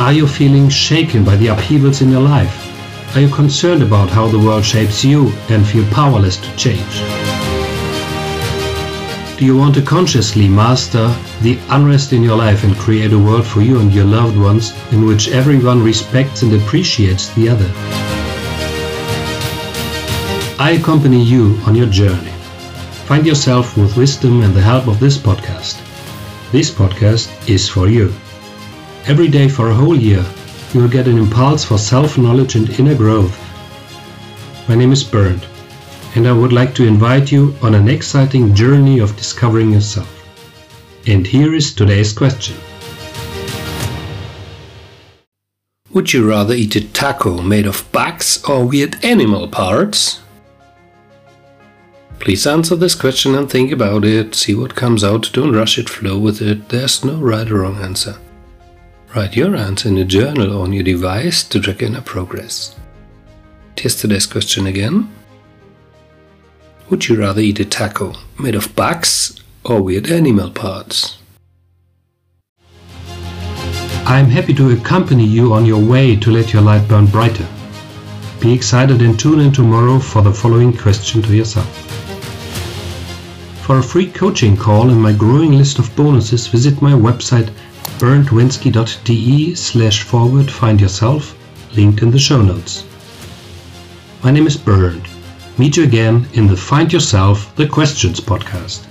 Are you feeling shaken by the upheavals in your life? Are you concerned about how the world shapes you and feel powerless to change? Do you want to consciously master the unrest in your life and create a world for you and your loved ones in which everyone respects and appreciates the other? I accompany you on your journey. Find yourself with wisdom and the help of this podcast. This podcast is for you. Every day for a whole year, you will get an impulse for self-knowledge and inner growth. My name is Bernd, and I would like to invite you on an exciting journey of discovering yourself. And here is today's question. Would you rather eat a taco made of bugs or weird animal parts? Please answer this question and think about it, see what comes out, don't rush it, flow with it, there's no right or wrong answer. Write your answer in a journal or on your device to track inner progress. Here's today's question again. Would you rather eat a taco made of bugs or weird animal parts? I'm happy to accompany you on your way to let your light burn brighter. Be excited and tune in tomorrow for the following question to yourself. For a free coaching call and my growing list of bonuses, visit my website berndwenske.de slash forward find yourself, linked in the show notes. My name is Bernd. Meet you again in the Find Yourself the Questions podcast.